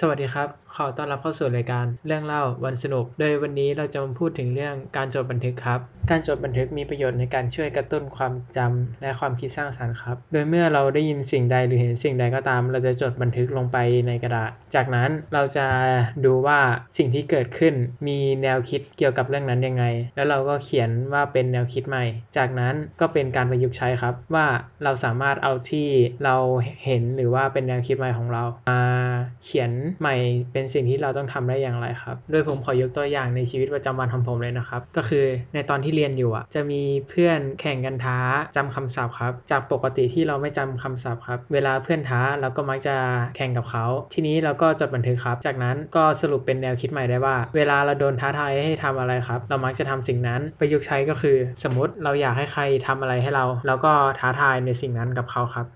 สวัสดีครับ ขอต้อนรับเข้าสู่รายการเรื่องเล่าวันสนุก โดยวันนี้เราจะมาพูดถึงเรื่องการจดบันทึกครับ การจดบันทึกมีประโยชน์ในการช่วยกระตุ้นความจำและความคิดสร้างสรรค์ครับ โดยเมื่อเราได้ยินสิ่งใดหรือเห็นสิ่งใดก็ตาม เราจะจดบันทึกลงไปในกระดาษ จากนั้นเราจะดูว่าสิ่งที่เกิดขึ้นมีแนวคิดเกี่ยวกับเรื่องนั้นยังไง แล้วเราก็เขียนว่าเป็นแนวคิดใหม่ จากนั้นก็เป็นการประยุกต์ใช้ครับว่าเราสามารถเอาที่เราเห็นหรือว่าเป็นแนวคิดใหม่ของเรามาเขียนใหม่เป็นสิ่งที่เราต้องทำได้อย่างไรครับ โดยผมขอยกตัวอย่างในชีวิตประจำวันของผมเลยนะครับ ก็คือในตอนที่เรียนอยู่อะจะมีเพื่อนแข่งกันท้าจำคำศัพท์ครับ จากปกติที่เราไม่จำคำศัพท์ครับ เวลาเพื่อนท้าเราก็มักจะแข่งกับเขา ทีนี้เราก็จดบันทึกครับ จากนั้นก็สรุปเป็นแนวคิดใหม่ได้ว่า เวลาเราโดนท้าทายให้ทำอะไรครับ เรามักจะทำสิ่งนั้น ประยุกต์ใช้ก็คือ สมมติเราอยากให้ใครทำอะไรให้เรา เราก็ท้าทายในสิ่งนั้นกับเขาครับ